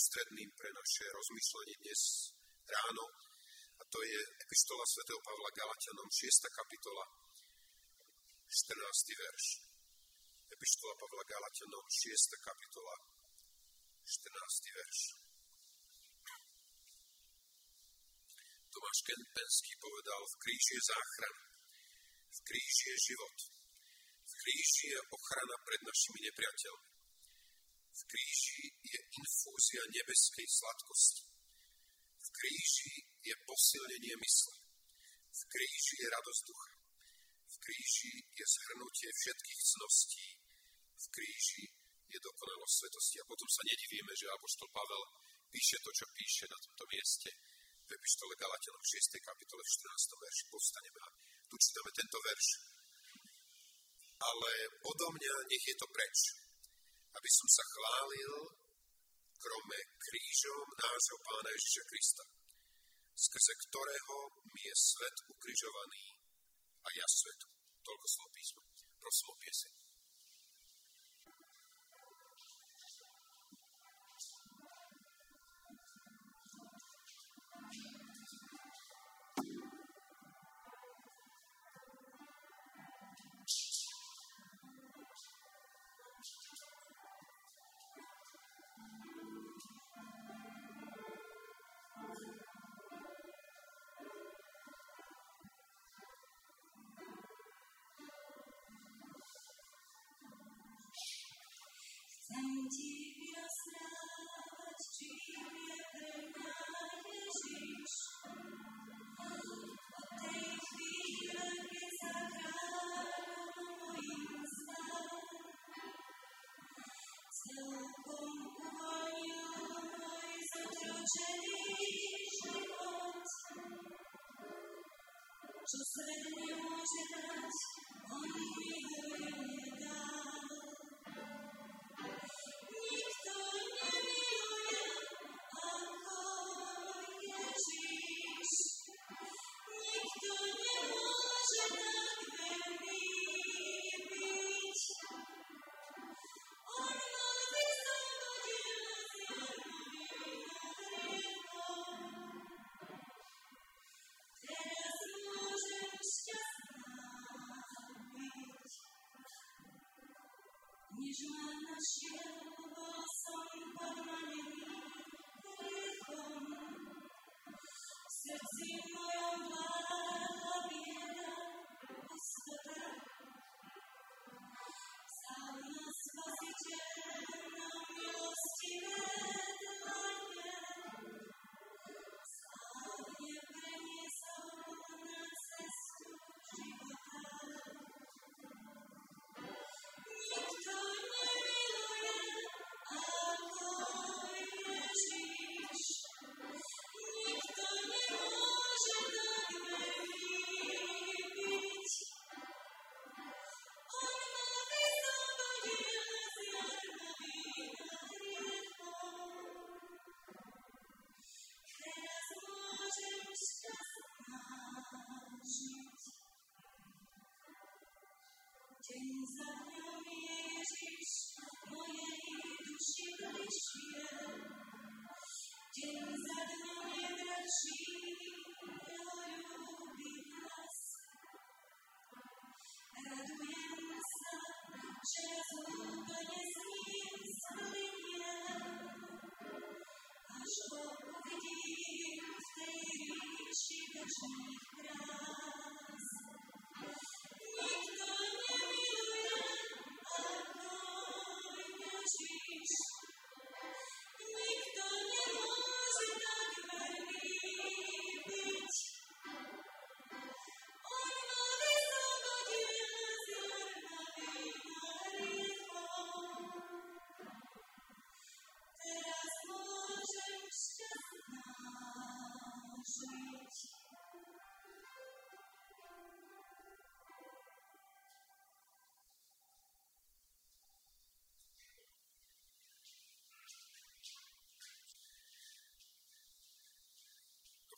ústredným pre naše rozmýšľanie dnes ráno. A to je Epištola svätého Pavla Galatianom, 6. kapitola, 14. verš. Epištola Pavla Galatianom, 6. kapitola, 14. verš. Tomáš Kempenský povedal, v kríži je záchrana, v kríži je život, v kríži je ochrana pred našimi nepriateľmi. V kríži je infúzia nebeskej sladkosti. V kríži je posilnenie mysle. V kríži je radosť ducha. V kríži je zhrnutie všetkých cností. V kríži je dokonalosť svetosti. A potom sa nedivíme, že Apoštol Pavel píše to, čo píše na tomto mieste v epištole Galatianom 6. kapitole v 14. verši. Povstaneme a tu čítame tento verš. Ale odo mňa nech je to preč, aby som sa chválil krome krížom nášho Pána Ježiša Krista, skrze ktorého mi je svet ukrižovaný a ja svetu. Toľko slov písma. Prosím o pieseň. Čo svet nemôže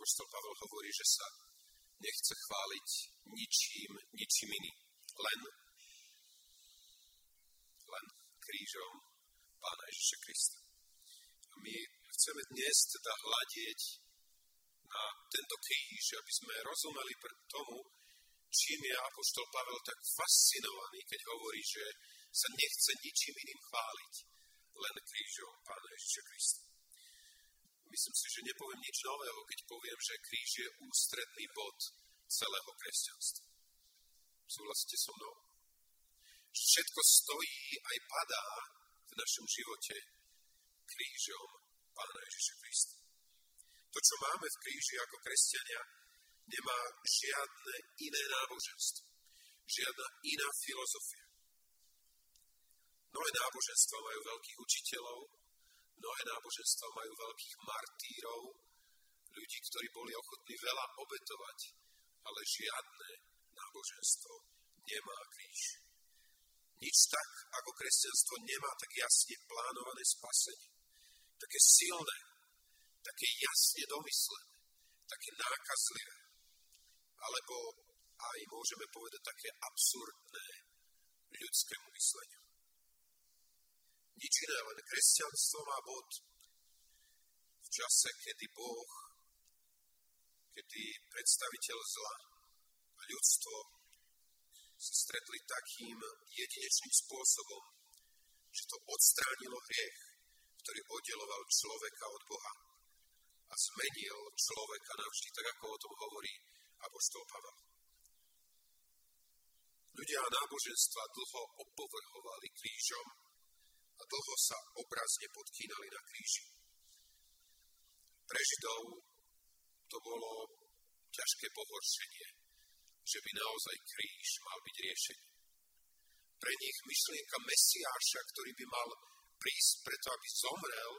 Apoštol Pavel hovorí, že sa nechce chváliť ničím, ničím iným. Len, len krížom Pána Ježiša Krista. A my chceme dnes teda hľadieť na tento kríž, aby sme rozumeli tomu, čím je Apoštol Pavel tak fascinovaný, keď hovorí, že sa nechce ničím iným chváliť, len krížom Pána Ježiša Krista. Myslím si, že nepoviem nič nového, keď poviem, že kríž je ústredný bod celého kresťanstva. Súhlasíte so mnou? Všetko stojí aj padá v našom živote krížom Pána Ježiša Krista. To, čo máme v kríži ako kresťania, nemá žiadne iné náboženstvo, žiadna iná filozofia. Mnohé náboženstva majú veľkých učiteľov, mnohé náboženstva majú veľkých martírov, ľudí, ktorí boli ochotní veľa obetovať, ale žiadne náboženstvo nemá kríž. Nič tak, ako kresťanstvo nemá tak jasne plánované spasenie. Také silné, také jasne domyslené, také nákazlivé, alebo aj môžeme povedať také absurdné ľudskému mysleniu. Nič iné, len kresťanstvo má bod v čase, kedy Boh, kedy predstaviteľ zla a ľudstvo sa stretli takým jedinečným spôsobom, že to odstránilo hriech, ktorý oddeloval človeka od Boha a zmenil človeka navždy, tak ako o tom hovorí Apoštol Pavel. Ľudia a náboženstva dlho opovrhovali krížom a dlho sa obrazne podkýnali na kríži. Pre Židov to bolo ťažké pohoršenie, že by naozaj kríž mal byť riešený. Pre nich myšlienka Mesiáša, ktorý by mal prísť preto, aby zomrel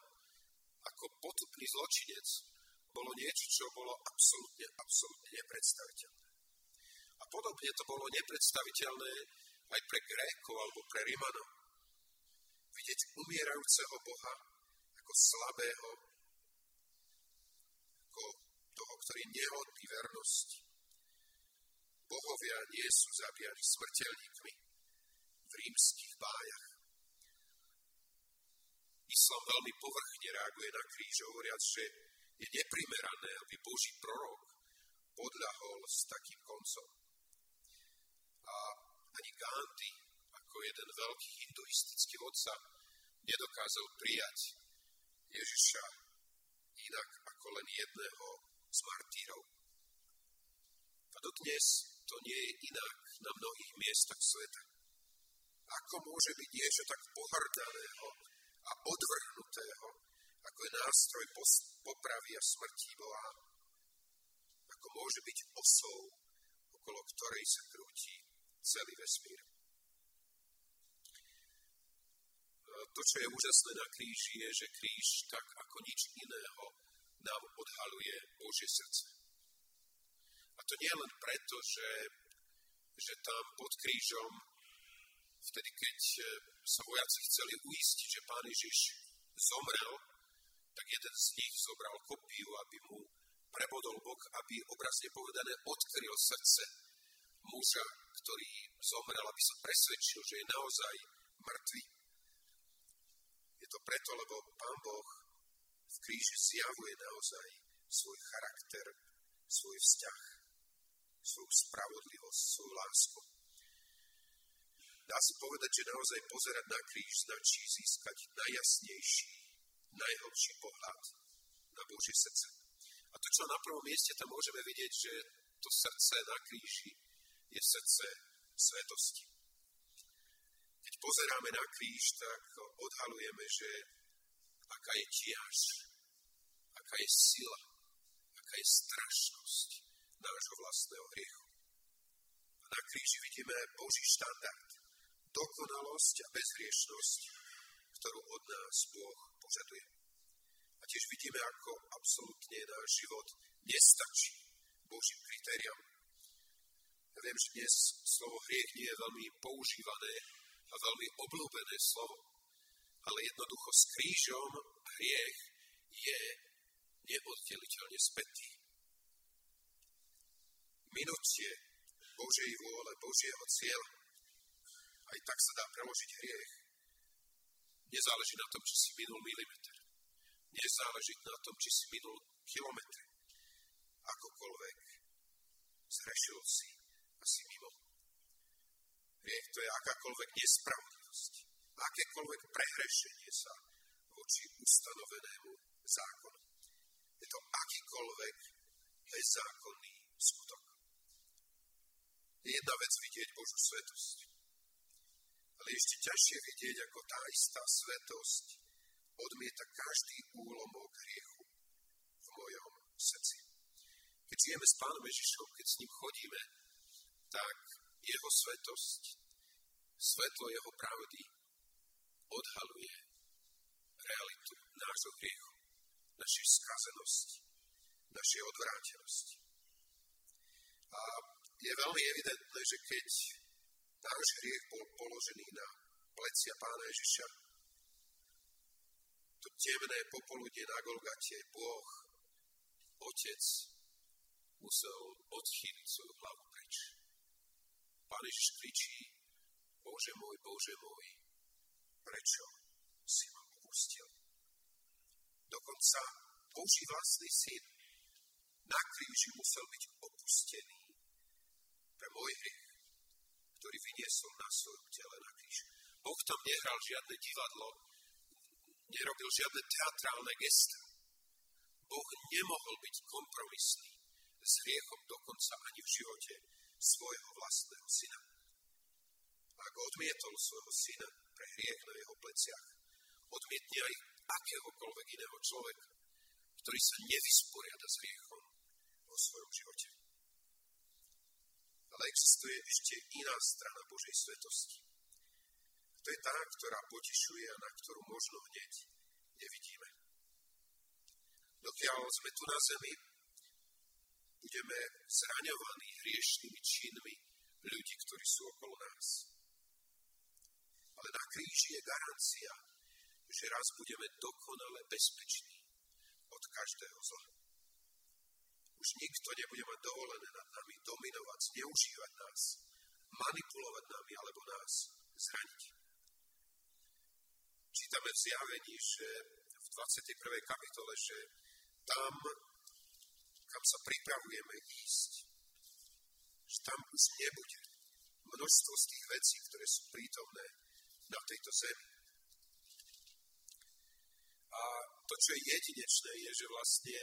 ako potupný zločinec, bolo niečo, čo bolo absolútne, absolútne nepredstaviteľné. A podobne to bolo nepredstaviteľné aj pre Grékov alebo pre Rimanov. Vidieť umierajúceho Boha ako slabého, ako toho, ktorý nehodný vernosti. Bohovia nie sú zabíjani smrteľníkmi v rímskych bájach. Islam veľmi povrchne reaguje na kríž, hovoriac, že je neprimerané, aby Boží prorok podľahol s takým koncom. A ani Gandhi, ako jeden veľký hinduistický vodca, nedokázal prijať Ježiša inak ako len jedného z martírov. A dodnes to nie je inak na mnohých miestach sveta. Ako môže byť niečo tak pohrdaného a odvrhnutého, ako je nástroj popravy a smrti Boha, ako môže byť osou, okolo ktorej sa krúti celý vesmír. To, čo je úžasné na kríži, je, že kríž, tak ako nič iného, nám odhaluje Božie srdce. A to nie len preto, že, že tam pod krížom, vtedy keď sa vojaci chceli uistiť, že Pán Ježiš zomrel, tak jeden z nich zobral kopiu, aby mu prebodol bok, aby obrazne povedané odkryl srdce muža, ktorý zomrel, aby sa presvedčil, že je naozaj mŕtvý. Je to preto, lebo Pán Boh v kríži zjavuje naozaj svoj charakter, svoj vzťah, svoju spravodlivosť, svoju lásku. Dá sa povedať, že naozaj pozerať na kríž značí získať najjasnejší najhlbší pohľad na Božie srdce. A to, čo na prvom mieste tam môžeme vidieť, že to srdce na kríži je srdce svetosti. Pozeráme na kríž, tak odhalujeme, že aká je tiaž, aká je sila, aká je strašnosť nášho vlastného hriechu. A na kríži vidíme Boží štandard, dokonalosť a bezhriešnosť, ktorú od nás Boh požaduje. A tiež vidíme, ako absolútne náš život nestačí Božím kritériám. Ja viem, že dnes slovo hriech nie je veľmi používané a veľmi obľúbené slovo, ale jednoducho s krížom hriech je neoddeliteľne spätý. Minutie Božej vôle, Božieho cieľa. Aj tak sa dá preložiť hriech Nezáleží na tom, či si minul milimeter. bude záležiť na tom, či si minul kilometre. Akokoľvek zrešil si a si mimo. Hriech to je akákoľvek nespravodlivosť, akékoľvek prehrešenie sa voči ustanovenému zákonu. Je to akýkoľvek bezzákonný skutok. Je jedna vec vidieť Božú svetosť, ale ešte ťažšie vidieť, ako tá istá svetosť odmieta každý úlomok hriechu v mojom srdci. Keď žijeme s Pánom Ježišom, keď s ním chodíme, tak jeho svetosť, svetlo jeho pravdy odhaluje realitu nášho hriechu, našej skazenosti, našej odvrátenosti. A je veľmi evidentné, že keď náš hriech bol položený na plecia pána Ježiša, to temné popoludne na Golgate, Boh, Otec, musel odchýliť svoju hlavu preč. Pán Ježiš kričí, Bože môj, Bože môj, prečo si ma opustil? Dokonca Boží vlastný syn na kríži musel byť opustený pre môj hriech, ktorý vyniesol na svojom tele na kríž. Boh tam nehral žiadne divadlo, nerobil žiadne teatrálne gesta. Boh nemohol byť kompromisný s hriechom dokonca ani v živote svojho vlastného syna. Ak odmietol svojho syna pre hriech na jeho pleciach, odmietne aj akéhokoľvek iného človeka, ktorý sa nevysporiada s hriechom vo svojom živote. Ale existuje ešte iná strana Božej svetosti. To je tá, ktorá potišuje a na ktorú možno hneď nevidíme. Dokiaľ sme tu na zemi, budeme zraňovaní hriešnými činmi ľudí, ktorí sú okolo nás. Ale na kríži je garancia, že raz budeme dokonale bezpeční od každého zla. Už nikto nebude mať dovolené nad nami dominovať, zneužívať nás, manipulovať nami alebo nás zraniť. Čítame v zjavení, že v 21. kapitole, že tam, kam sa pripravujeme ísť, že tam už nebude množstvo z tých vecí, ktoré sú prítomné na tejto zemi. A to, čo je jedinečné, je, že vlastne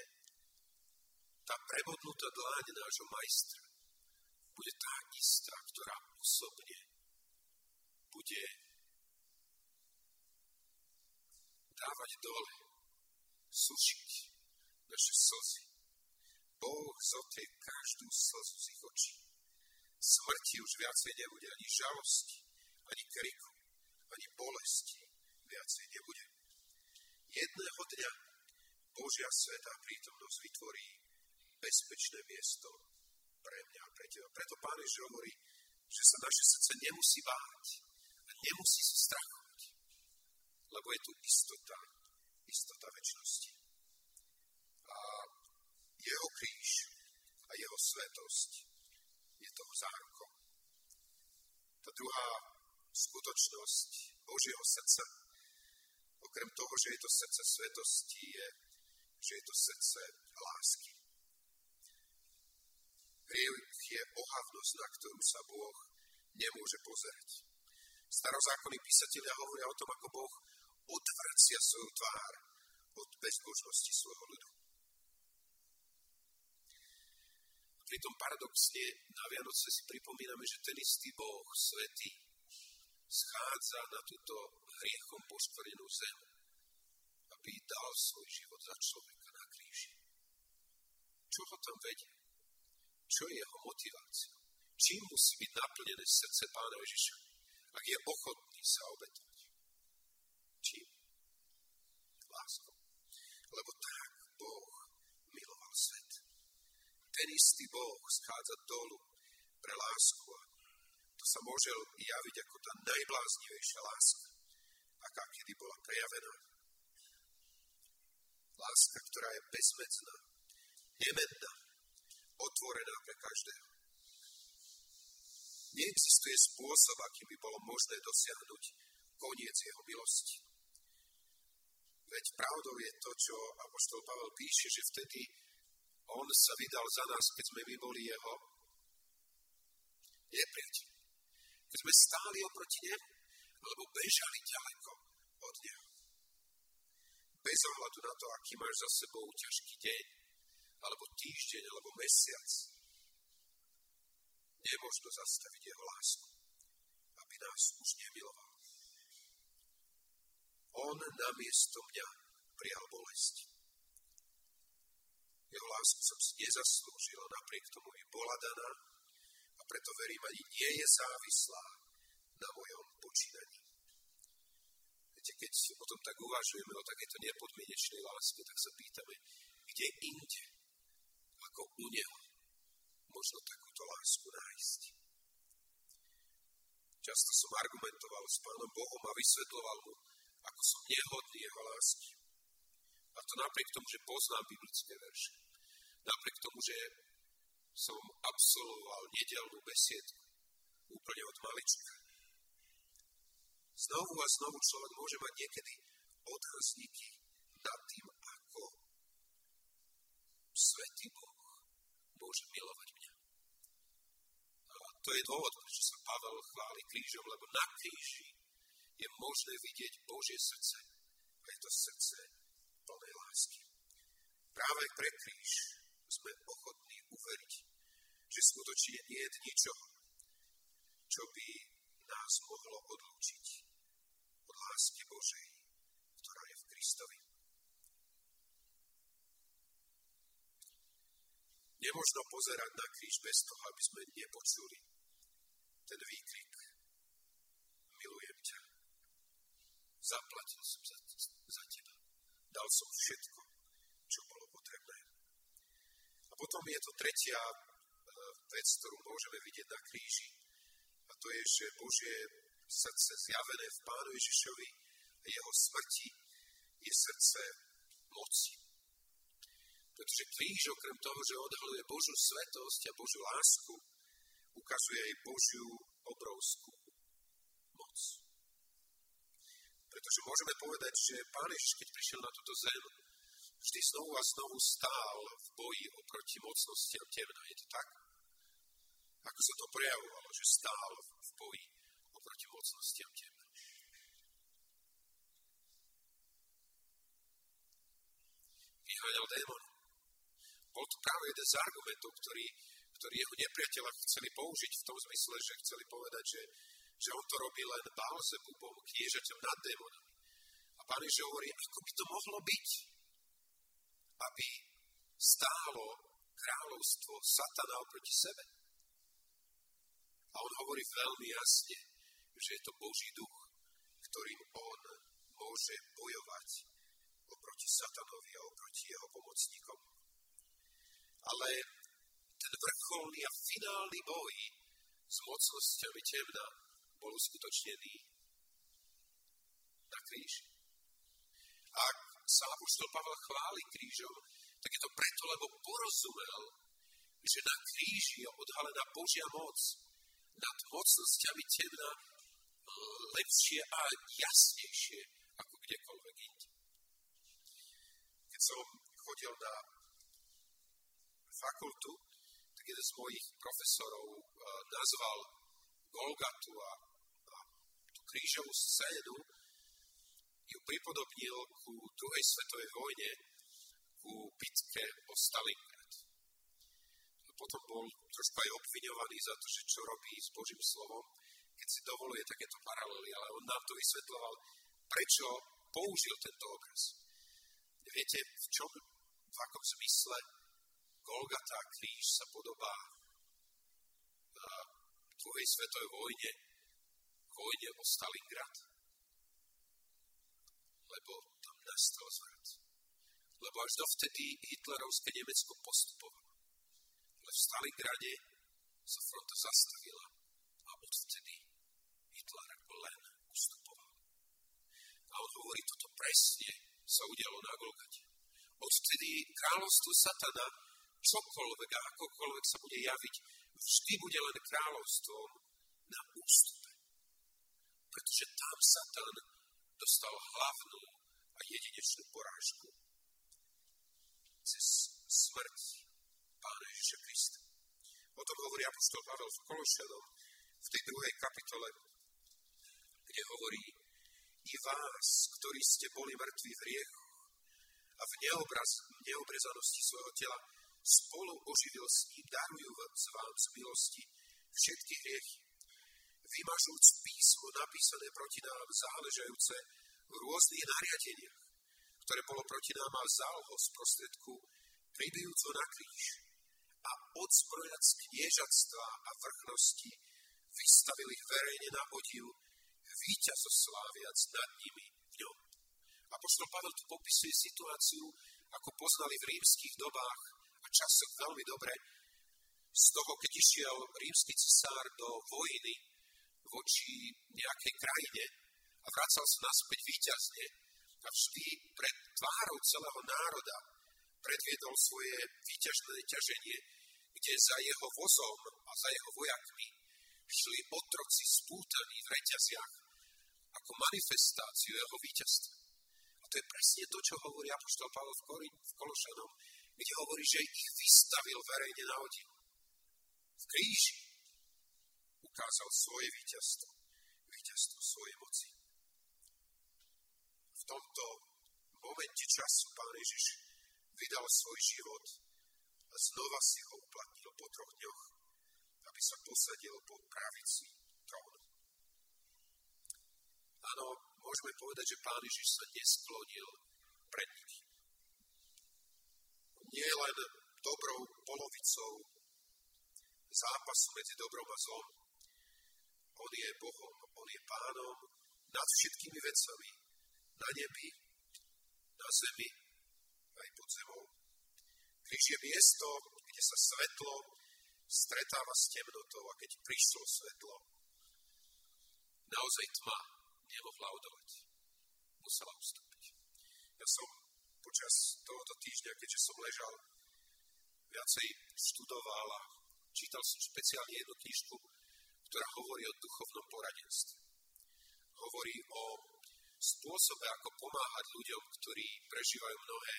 tá prebodnutá dláň nášho majstra bude tá istá, ktorá osobne bude dávať dole, sušiť naše slzy. Boh zotrie každú slzu z ich očí. Smrti už viacej nebude ani žalosti, ani kriku, ani bolesti viacej nebude. Jedného dňa Božia svetá prítomnosť vytvorí bezpečné miesto pre mňa a pre teba. Preto Pán hovorí, že sa naše srdce nemusí báť a nemusí sa strachovať, lebo je tu istota, istota väčšnosti. A jeho kríž a jeho svetosť je toho zárukou. Tá druhá skutočnosť Božieho srdca, okrem toho, že je to srdce svetosti, je, že je to srdce lásky. Hriech je ohavnosť, na ktorú sa Boh nemôže pozerať. Starozákonní písatelia hovoria o tom, ako Boh odvracia svoju tvár od bezbožnosti svojho ľudu. Pritom paradoxne na Vianoce si pripomíname, že ten istý Boh, svetý, schádza na túto hriechom poškvrnenú zem, aby dal svoj život za človeka na kríži. Čo ho tam vedie? Čo je jeho motivácia? Čím musí byť naplnené srdce pána Ježiša, ak je ochotný sa obetovať? Čím? Láskou. Lebo tak Boh miloval svet. Ten istý Boh schádza dolu pre lásku a to sa môže javiť ako tá najbláznivejšia láska, aká kedy bola prejavená. Láska, ktorá je bezmedzná, nemenná, otvorená pre každého. Neexistuje spôsob, akým by bolo možné dosiahnuť koniec jeho milosti. Veď pravdou je to, čo Apoštol Pavel píše, že vtedy on sa vydal za nás, keď sme my boli jeho nepriateľ. Keď sme stáli oproti nemu, alebo bežali ďaleko od neho. Bez ohľadu na to, aký máš za sebou ťažký deň, alebo týždeň, alebo mesiac, nemožno zastaviť jeho lásku, aby nás už nemiloval. On namiesto mňa prijal bolesť. Jeho lásku som si nezaslúžil, napriek tomu mi bola daná a preto verím, ani nie je závislá na mojom počínaní. Viete, keď o tom tak uvažujeme, o takéto nepodmienečnej láske, tak sa pýtame, kde inde, ako u Neho, možno takúto lásku nájsť. Často som argumentoval s Pánom Bohom a vysvetloval mu, ako som nehodný Jeho lásky. A to napriek tomu, že poznám biblické verše. Napriek tomu, že som absolvoval nedelnú besiedku úplne od malička. Znovu a znovu človek môže mať niekedy odhazníky nad tým, ako Svetý Boh môže milovať mňa. A to je dôvod, prečo sa Pavel chváli krížom, lebo na kríži je možné vidieť Božie srdce. A je to srdce lásky. Práve pre kríž sme ochotní uveriť, že skutočne nie je ničoho, čo by nás mohlo odlúčiť od lásky Božej, ktorá je v Kristovi. Nemožno pozerať na kríž bez toho, aby sme nepočuli ten výkrik Milujem ťa. Zaplatil som za, za teba. Dal som všetko, čo bolo potrebné. A potom je to tretia e, vec, ktorú môžeme vidieť na kríži. A to je, že Božie srdce zjavené v Pánu Ježišovi a jeho smrti je srdce moci. Pretože kríž, okrem toho, že odhaluje Božú svetosť a Božú lásku, ukazuje aj Božiu obrovskú moc. Pretože môžeme povedať, že Pán Ježiš, keď prišiel na túto zem, vždy znovu a znovu stál v boji oproti mocnostiam temna. Je to tak? Ako sa to prejavovalo, že stál v boji oproti mocnostiam temna? Vyháňal démon. Bol to práve jeden z argumentov, ktorý, ktorý jeho nepriateľa chceli použiť v tom zmysle, že chceli povedať, že že on to robí len Baalzebubom, kniežaťom nad démonami. A pán Ježiš hovorí, ako by to mohlo byť, aby stálo kráľovstvo satana oproti sebe. A on hovorí veľmi jasne, že je to Boží duch, ktorým on môže bojovať oproti satanovi a oproti jeho pomocníkom. Ale ten vrcholný a finálny boj s mocnosťami temna bol uskutočnený na kríži. Ak sa Apoštol Pavel chváli krížom, tak je to preto, lebo porozumel, že na kríži je odhalená Božia moc nad mocnosťami temna lepšie a jasnejšie ako kdekoľvek inde. Keď som chodil na fakultu, tak jeden z mojich profesorov eh, nazval Golgatu a krížovú scénu ju pripodobnil ku druhej svetovej vojne, ku bitke o Stalingrad. A potom bol trošku aj obviňovaný za to, že čo robí s Božím slovom, keď si dovoluje takéto paralely, ale on nám to vysvetloval, prečo použil tento obraz. Viete, v čom, v akom zmysle Golgata kríž sa podobá na druhej svetovej vojne, vojne o Stalingrad. Lebo tam nastal zvrat. Lebo až dovtedy hitlerovské Nemecko postupovalo. Ale v Stalingrade sa fronta zastavila a odvtedy Hitler len ustupoval. A on hovorí, toto presne sa udialo na Golgate. Odvtedy kráľovstvo satana, čokoľvek a akokoľvek sa bude javiť, vždy bude len kráľovstvom na ústupe pretože tam Satan dostal hlavnú a jedinečnú porážku cez smrť Pána Ježiša Krista. O tom hovorí Apoštol Pavel v Kološanom v tej druhej kapitole, kde hovorí i vás, ktorí ste boli mŕtvi v hriechu a v neobraz, neobrezanosti svojho tela, spolu oživil s ním, darujúc vám z milosti všetky hriechy, vymažúc písmo napísané proti nám, záležajúce v rôznych nariadeniach, ktoré bolo proti nám a vzal ho z prostredku, pribijúc na kríž a odzbrojac kniežatstva a vrchnosti vystavil ich verejne na odiv, víťazosláviac nad nimi v ňom. Apoštol Pavel tu popisuje situáciu, ako poznali v rímskych dobách a časoch veľmi dobre, z toho, keď išiel rímsky cisár do vojny voči nejakej krajine a vracal sa naspäť výťazne a vždy pred tvárou celého národa predviedol svoje výťažné ťaženie, kde za jeho vozom a za jeho vojakmi šli otroci spútaní v reťaziach ako manifestáciu jeho víťazstva. A to je presne to, čo hovorí Apoštol Pavel v, Korin, v Kološanom, kde hovorí, že ich vystavil verejne na odiv. V kríži ukázal svoje víťazstvo, víťazstvo svojej moci. V tomto momente času Pán Ježiš vydal svoj život a znova si ho uplatnil po troch dňoch, aby sa posadil po pravici trónu. Áno, môžeme povedať, že Pán Ježiš sa nesklonil pred nich. Nie len dobrou polovicou zápasu medzi dobrom a zlom. On je Bohom, On je Pánom nad všetkými vecami, na nebi, na zemi, aj pod zemou. Kríž je miesto, kde sa svetlo stretáva s temnotou a keď prišlo svetlo, naozaj tma nemohla odolať. Musela ustúpiť. Ja som počas tohoto týždňa, keďže som ležal, viacej študoval a čítal som špeciálne jednu knižku, ktorá hovorí o duchovnom poradenstve. Hovorí o spôsobe, ako pomáhať ľuďom, ktorí prežívajú mnohé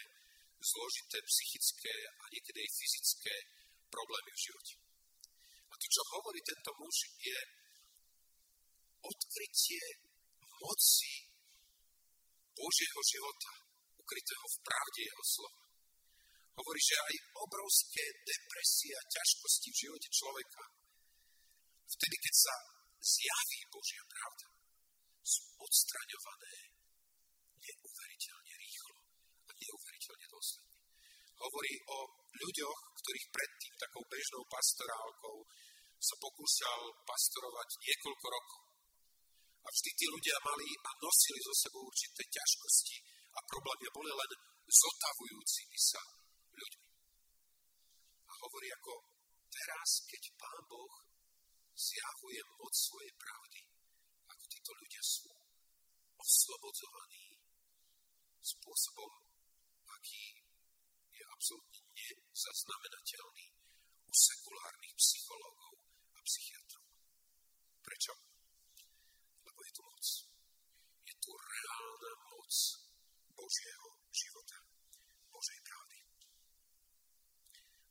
zložité psychické a niekedy aj fyzické problémy v živote. A to, čo hovorí tento muž, je odkrytie moci Božieho života, ukrytého v pravde jeho slova. Hovorí, že aj obrovské depresie a ťažkosti v živote človeka, vtedy, keď sa zjaví Božia pravda, sú odstraňované neuveriteľne rýchlo a neuveriteľne dôsledne. Hovorí o ľuďoch, ktorých predtým takou bežnou pastorálkou sa pokúšal pastorovať niekoľko rokov. A vždy tí ľudia mali a nosili zo sebou určité ťažkosti a problémy a boli len zotavujúcimi sa ľuďmi. A hovorí ako teraz, keď Pán Boh zjavuje moc svojej pravdy, ako títo ľudia sú oslobodzovaní spôsobom, aký je absolútne nezaznamenateľný u sekulárnych psychológov a psychiatrov. Prečo? Lebo je tu moc. Je tu reálna moc Božieho života, Božej pravdy.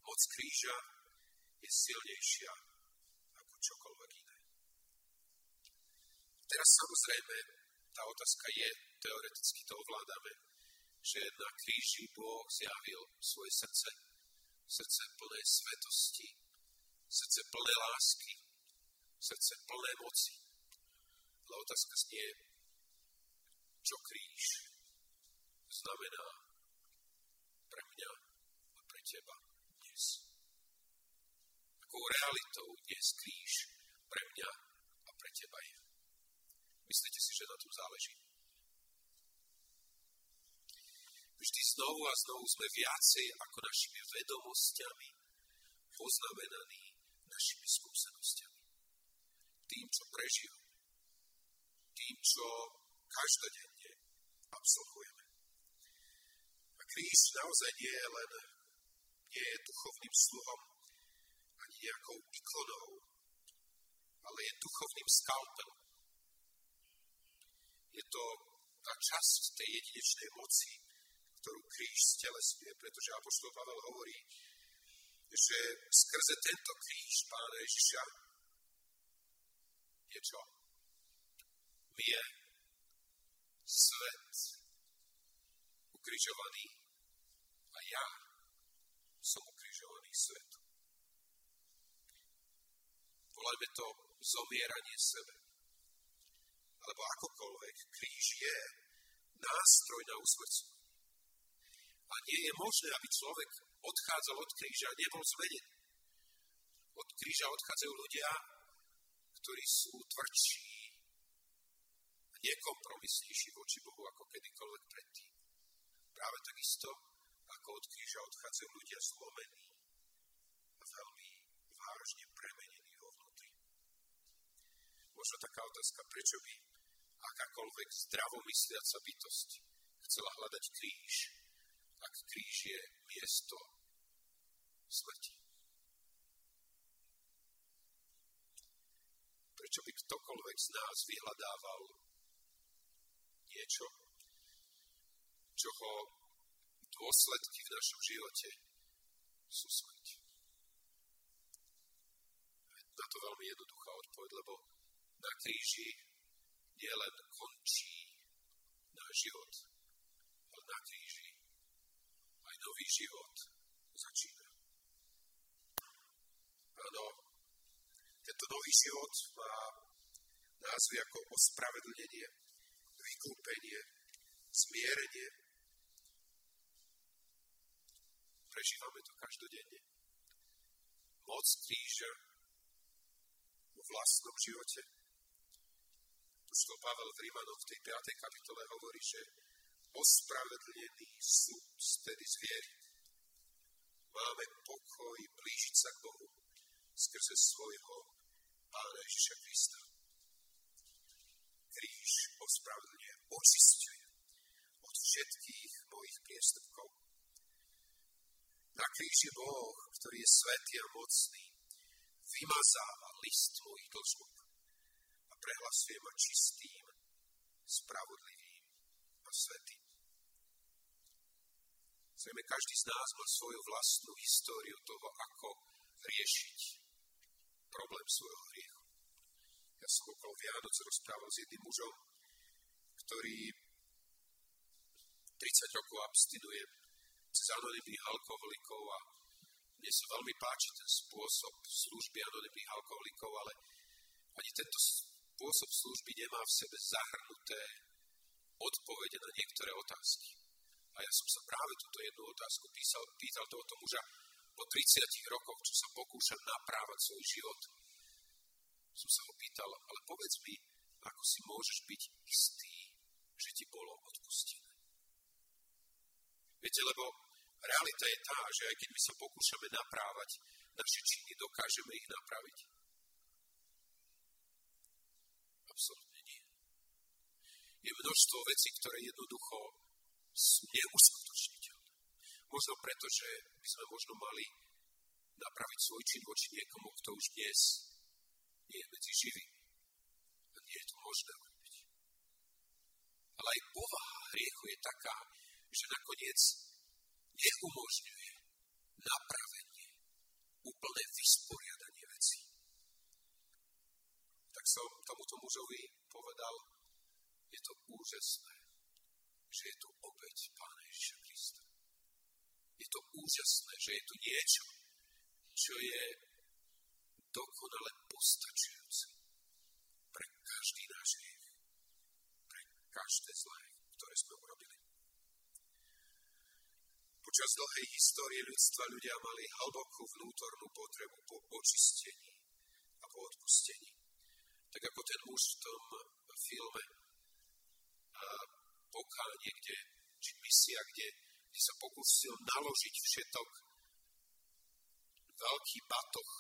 Moc kríža je silnejšia ako čokoľvek iné. Teraz samozrejme tá otázka je, teoreticky to ovládame, že na kríži Boh zjavil svoje srdce, srdce plné svetosti, srdce plné lásky, srdce plné moci. Ale otázka znie, čo kríž znamená pre mňa a pre teba dnes. Akou realitou dnes kríž pre mňa a pre teba je. Myslíte si, že na tom záleží? Vždy znovu a znovu sme viacej ako našimi vedomosťami poznamenaní našimi skúsenostiami. Tým, čo prežívame. Tým, čo každodenne absolvujeme. A kríž naozaj nie je len nie je duchovným sluhom ani nejakou ikonou, ale je duchovným skalpelom. Je to tá časť tej jedinečnej moci, ktorú kríž stelesňuje, pretože Apoštol Pavel hovorí, že skrze tento kríž Pána Ježiša je čo? Je svet ukrižovaný a ja som ukrižovaný svet. Volajme to zomieranie sebe. Alebo akokoľvek, kríž je nástroj na usmrcenie. A nie je možné, aby človek odchádzal od kríža a nebol zmenený. Od kríža odchádzajú ľudia, ktorí sú tvrdší a nekompromisnejší voči Bohu ako kedykoľvek predtým. Práve takisto, ako od kríža odchádzajú ľudia zlomení a veľmi vážne premenení vo vnútri. Možno taká otázka, prečo by akákoľvek zdravomysliaca bytosť chcela hľadať kríž, ak kríž je miesto smrti. Prečo by ktokoľvek z nás vyhľadával niečo, čoho dôsledky v našom živote sú smrť? Na to veľmi jednoduchá odpoveď, lebo na kríži nielen končí náš život, na kríži aj nový život začína. Áno, tento nový život má názvy ako ospravedlnenie, vykúpenie, zmierenie. Prežívame to každodenne. Moc kríža vo vlastnom živote. Poštol Pavel v Rímanoch v tej 5. kapitole hovorí, že ospravedlnený sú stedy zviery. Máme pokoj blížiť sa k Bohu skrze svojho Pána Ježiša Krista. Kríž ospravedlňuje, očistuje od všetkých mojich priestupkov. Na kríži Boh, ktorý je svetý a mocný, vymazáva list mojich dlžob a prehlasuje ma čistým, spravodlivým a svetým. Zrejme každý z nás má svoju vlastnú históriu toho, ako riešiť problém svojho hriechu. Ja som okolo Vianoc rozprával s jedným mužom, ktorý 30 rokov abstinuje cez anonimných alkoholikov a mne sa veľmi páči ten spôsob služby anonimných alkoholikov, ale ani tento spôsob služby nemá v sebe zahrnuté odpovede na niektoré otázky. A ja som sa práve túto jednu otázku písal, pýtal tohoto muža po 30 rokoch, čo sa pokúšam naprávať svoj život. Som sa ho pýtal, ale povedz mi, ako si môžeš byť istý, že ti bolo odpustené. Viete, lebo realita je tá, že aj keď my sa pokúšame naprávať naše činy, dokážeme ich napraviť. Absolutne nie. Je množstvo vecí, ktoré jednoducho sú neuskutočniteľné. Možno preto, že by sme možno mali napraviť svoj čin voči niekomu, kto už dnes nie je medzi živými. A nie je to možné urobiť. Ale aj povaha hriechu je taká, že nakoniec neumožňuje napravenie, úplné vysporiadanie som tomuto mužovi povedal, je to úžasné, že je tu obeď Pána Ježiša Krista. Je to úžasné, že je tu niečo, čo je dokonale postačujúce pre každý náš hriech, pre každé zlé, ktoré sme urobili. Počas dlhej histórie ľudstva ľudia mali hlbokú vnútornú potrebu po očistení a po odpustení. Tak ako ten muž v tom filme a pokánie, kde, či misia, kde, kde sa pokúsil naložiť všetok veľký batoh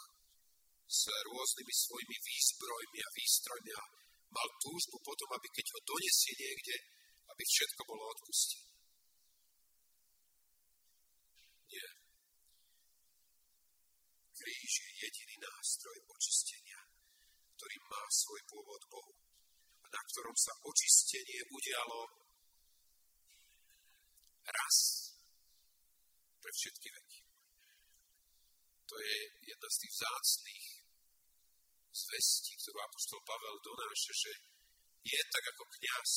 s rôznymi svojimi výzbrojmi a výstrojmi a mal túžbu potom, aby keď ho donesie niekde, aby všetko bolo odpustené. Kríž je jediný nástroj očistenia, ktorý má svoj pôvod Bohu a na ktorom sa očistenie udialo raz pre všetky veky. To je jedna z tých vzácných zvestí, ktorú Apoštol Pavel donáša, že je tak ako kňaz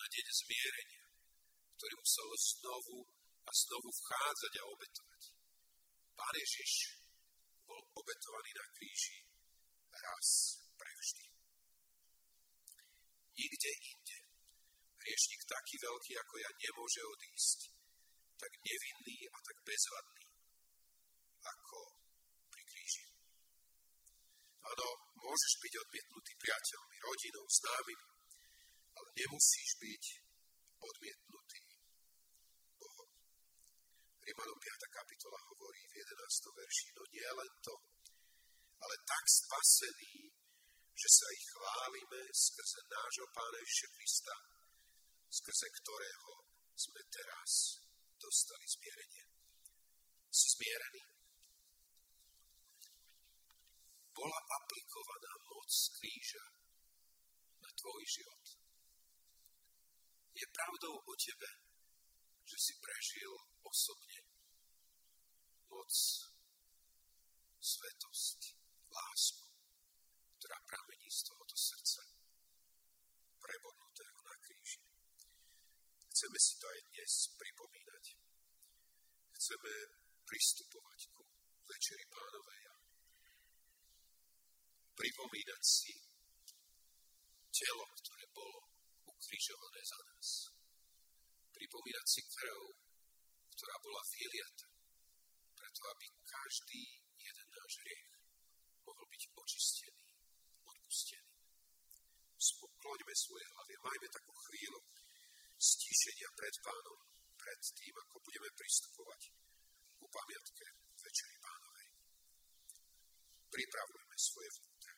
na deň zmierenia, ktorý musel znovu a znovu vchádzať a obetovať. Pán Ježiš bol obetovaný na kríži raz prevždy. Nikde inde hriešnik taký veľký ako ja nemôže odísť, tak nevinný a tak bezvadný ako pri kríži. Áno, môžeš byť odmietnutý priateľmi, rodinou, známymi, ale nemusíš byť odmietnutý Bohom. Rímanom 5. kapitola hovorí v 11. verši, no nie len to, ale tak spasený, že sa ich chválime skrze nášho Pána Ježiša Krista, skrze ktorého sme teraz dostali zmierenie. Si zmierený? Bola aplikovaná moc kríža na tvoj život. Je pravdou o tebe, že si prežil osobne moc, svetosť, lásku, ktorá pramení z tohoto srdca, prebodnutého na kríži. Chceme si to aj dnes pripomínať. Chceme pristupovať ku Večeri Pánovej a pripomínať si telo, ktoré bolo ukrižované za nás. Pripomínať si krv, ktorá bola vyliata, preto aby každý jeden náš hriech mohol byť očistený, odpustený. Spokloňme svoje hlavy, majme takú chvíľu stíšenia pred pánom, pred tým, ako budeme pristupovať ku pamiatke Večeri pánovej. Pripravujeme svoje vnútra.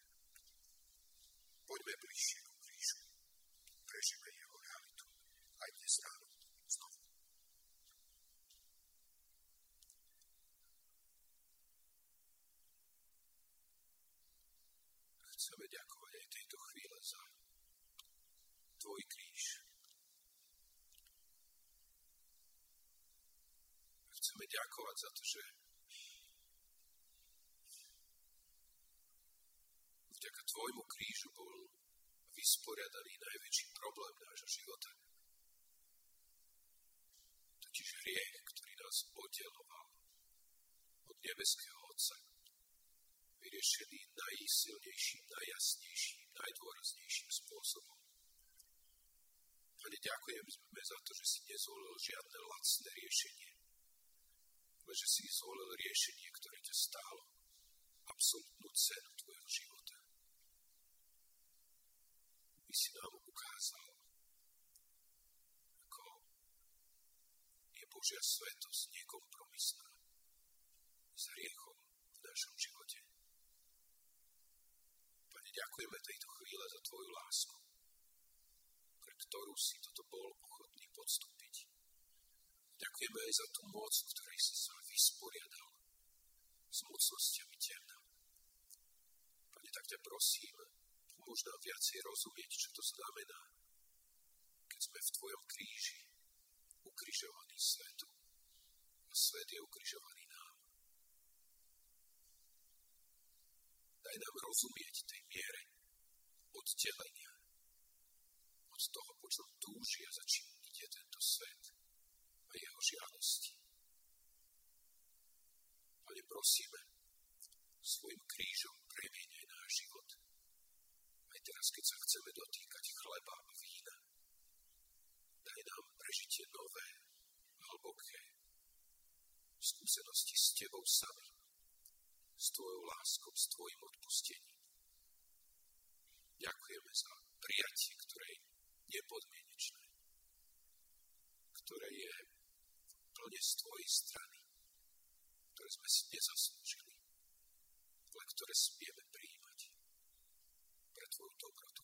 Poďme bližšie ku krížu. Prežime jeho realitu aj dnes ráno znovu. Chceme ďakovať aj tejto chvíle za tvoj kríž. Ďakovať za to, že vďaka tvojmu krížu bol vysporiadaný najväčší problém nášho života. Totiž hriech, ktorý nás oddeloval od nebeského Otca, vyriešený najsilnejším, najjasnejším, najdôraznejším spôsobom. Pane, ďakujeme za to, že si nezvolil žiadne lacné riešenie, ale že si zvolil riešenie, ktoré ťa stálo absolútnu cenu tvojho života. By si nám ukázal, ako je Božia svetosť nekompromisná s hriechom v našom živote. Pane, ďakujeme tejto chvíle za Tvoju lásku, pre ktorú si toto bol ochotný podstúpiť. Ďakujeme aj za tú moc, ktorej si sa vysporiadal s mocnosťami temna. Pane, tak ťa prosím, pomôž nám viacej rozumieť, čo to znamená, keď sme v Tvojom kríži ukrižovaní svetu a svet je ukrižovaný nám. Daj nám rozumieť tej miere oddelenia od toho, po čom túži za čím ide tento svet a jeho žiadosti. Pane, prosíme, svojim krížom premieňaj náš život. Aj teraz, keď sa chceme dotýkať chleba a vína, daj nám prežitie nové, hlboké skúsenosti s Tebou sami, s Tvojou láskou, s Tvojim odpustením. Ďakujeme za prijatie, ktoré je nepodmienečné, ktoré je plne z Tvojej strany, ktoré sme si nezaslúžili, ale ktoré spieme prijímať pre Tvoju dobrotu.